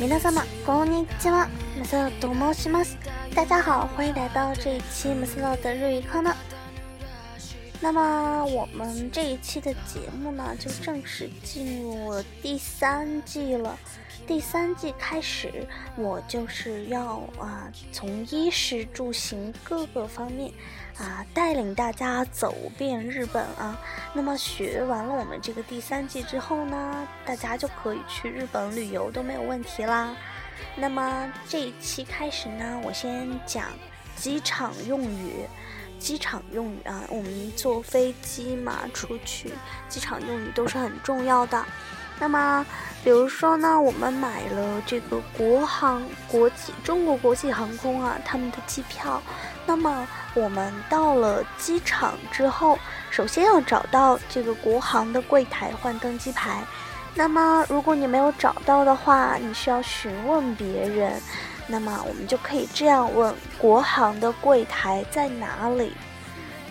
皆様こんにちは、ムスロと申します。大家好，欢迎来到这一期ムスロ的日语课呢。那么我们这一期的节目呢，就正式进入第三季了。第三季开始，我就是要啊，从衣食住行各个方面啊，带领大家走遍日本啊。那么学完了我们这个第三季之后呢，大家就可以去日本旅游都没有问题啦。那么这一期开始呢，我先讲机场用语。机场用语啊，我们坐飞机嘛，出去机场用语都是很重要的。那么，比如说呢，我们买了这个国航国际中国国际航空啊，他们的机票。那么我们到了机场之后，首先要找到这个国航的柜台换登机牌。那么如果你没有找到的话，你需要询问别人。那么我们就可以这样问：国航的柜台在哪里？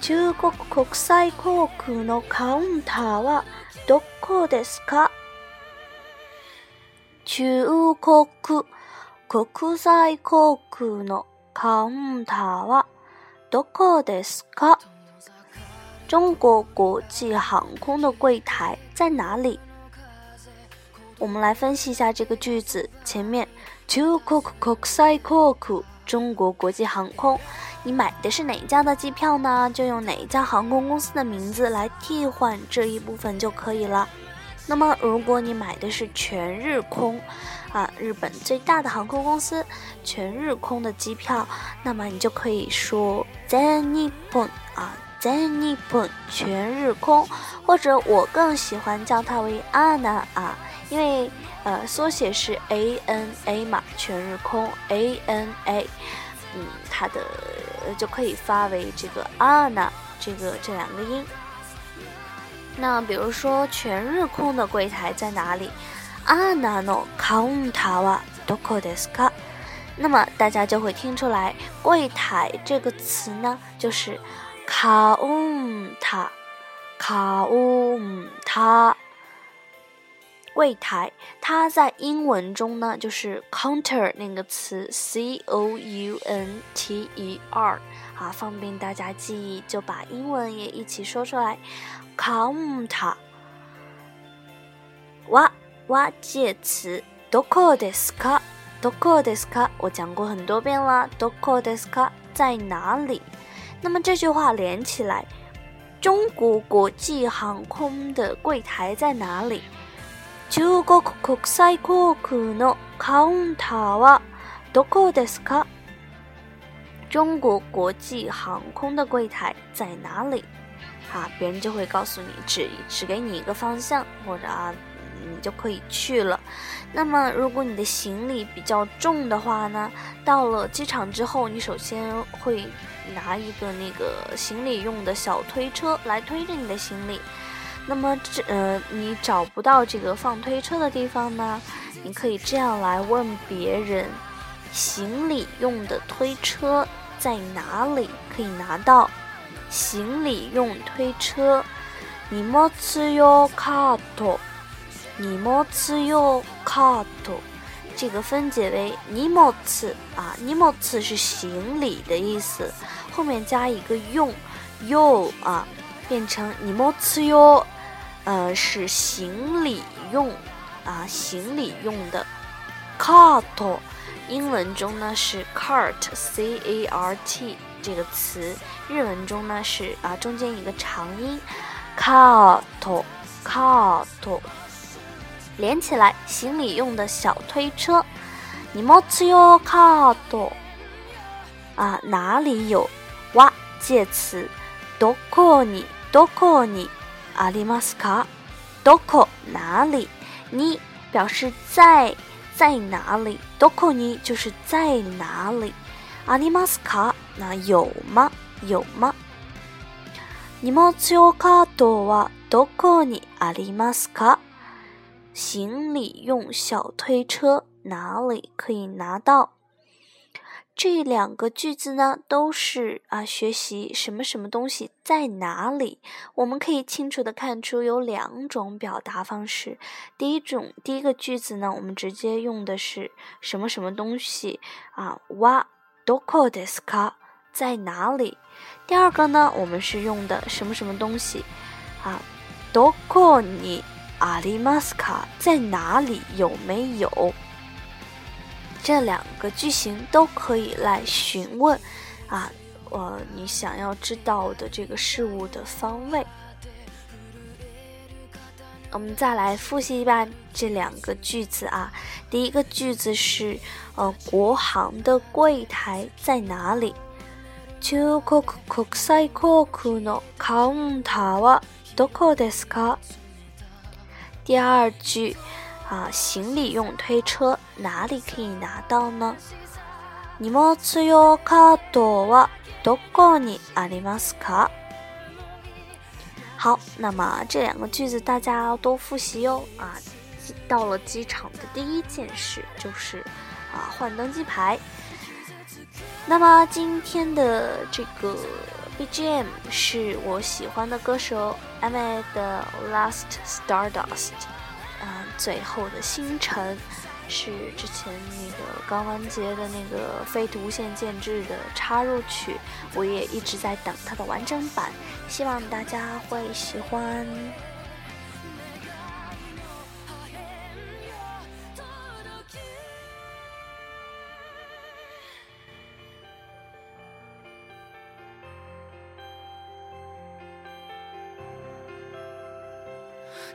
中国国際航空のカウンターはどこですか？中国国際航空のカウンターはどこですか？中国国际航空的柜台在哪里？我们来分析一下这个句子，前面。 中国国際航空，中国国际航空，你买的是哪一家的机票呢？就用哪一家航空公司的名字来替换这一部分就可以了。那么，如果你买的是全日空，啊，日本最大的航空公司全日空的机票，那么你就可以说全日本啊，全日本全日空，或者我更喜欢叫它为 ANA 啊，因为。呃，缩写是 A N A 嘛，全日空 A N A，嗯，它的就可以发为这个 ANA 这个这两个音。那比如说全日空的柜台在哪里？ANA no counter wa dokodeska 那么大家就会听出来，柜台这个词呢，就是 counter，counter。柜台，它在英文中呢，就是 counter 那个词，c o u n t e r，啊，方便大家记忆，就把英文也一起说出来，counter。哇哇介词，doko desu ka？doko desu ka？我讲过很多遍了，doko desu ka？在哪里？那么这句话连起来，中国国际航空的柜台在哪里？中国国際航空のカウンターはどこですか？中国国际航空的柜台在哪里？啊，别人就会告诉你，指指给你一个方向，或者啊，你就可以去了。那么，如果你的行李比较重的话呢，到了机场之后，你首先会拿一个那个行李用的小推车来推着你的行李。 那么这呃，你找不到这个放推车的地方呢？你可以这样来问别人：行李用的推车在哪里可以拿到？行李用推车，荷物用カート，荷物用カート，这个分解为荷物啊，荷物是行李的意思，后面加一个用用啊，变成荷物用。 呃，是行李用啊，行李用的 cart，英文中呢是 cart，c a r t 这个词，日文中呢是啊中间一个长音 cart，cart，连起来，行李用的小推车，荷物用カート啊，哪里有？哇，介词，どこに？どこに？ 阿里马斯卡，doko 哪里？你表示在在哪里？doko 你就是在哪里？阿里马斯卡那有吗？有吗？荷物カートはどこにありますか？行李用小推车哪里可以拿到？ 这两个句子呢，都是啊学习什么什么东西在哪里。我们可以清楚的看出有两种表达方式。第一种，第一个句子呢，我们直接用的是什么什么东西啊，哇，doko desu ka，在哪里？第二个呢，我们是用的什么什么东西啊，doko ni arimasu ka，在哪里有没有？这两个句型都可以来询问，啊，呃，你想要知道的这个事物的方位。我们再来复习一遍这两个句子啊。第一个句子是，呃，国航的柜台在哪里？中国国際航空のカウンターはどこですか？第二句。 啊，行李用推车哪里可以拿到呢？荷物用カートはどこにありますか？好，那么这两个句子大家要多复习哟。啊，到了机场的第一件事就是啊换登机牌。那么今天的这个 BGM 是我喜欢的歌手 Amy 的《Last Stardust》。 嗯，最后的星辰是之前那个刚完结的那个《飞图无限建制》的插入曲，我也一直在等它的完整版，希望大家会喜欢。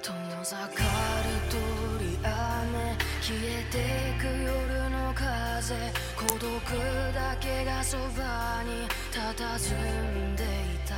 遠ざかる通り雨消えてく夜の風孤独だけがそばに佇んでいた。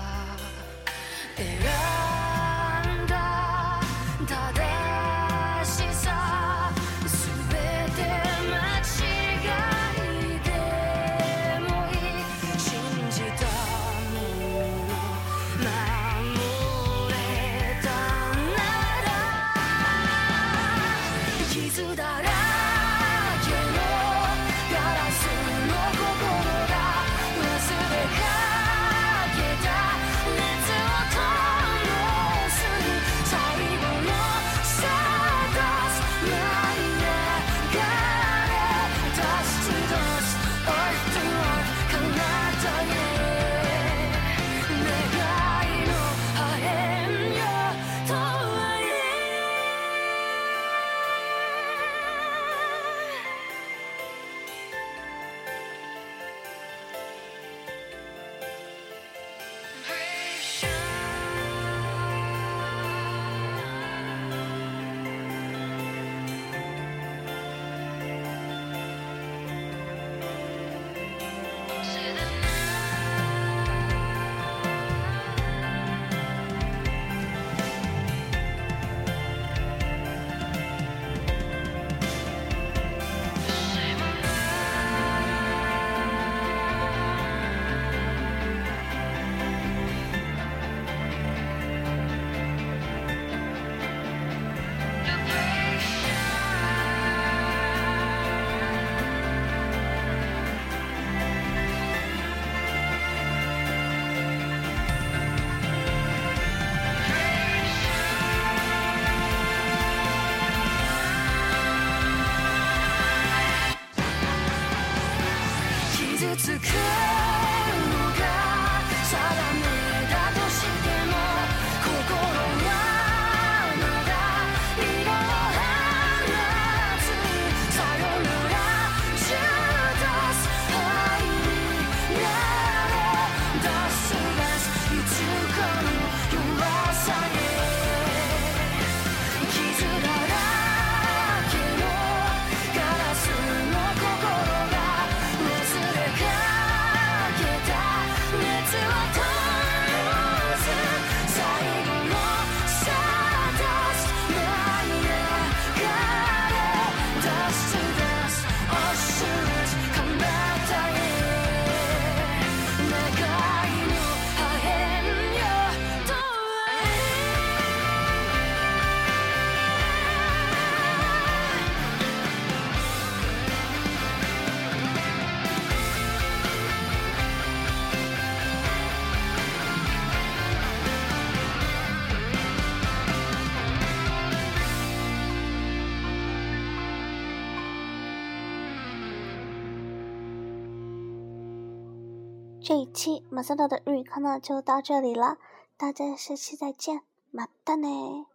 这一期马赛道的日语课呢就到这里了，大家下期再见，马蛋呢。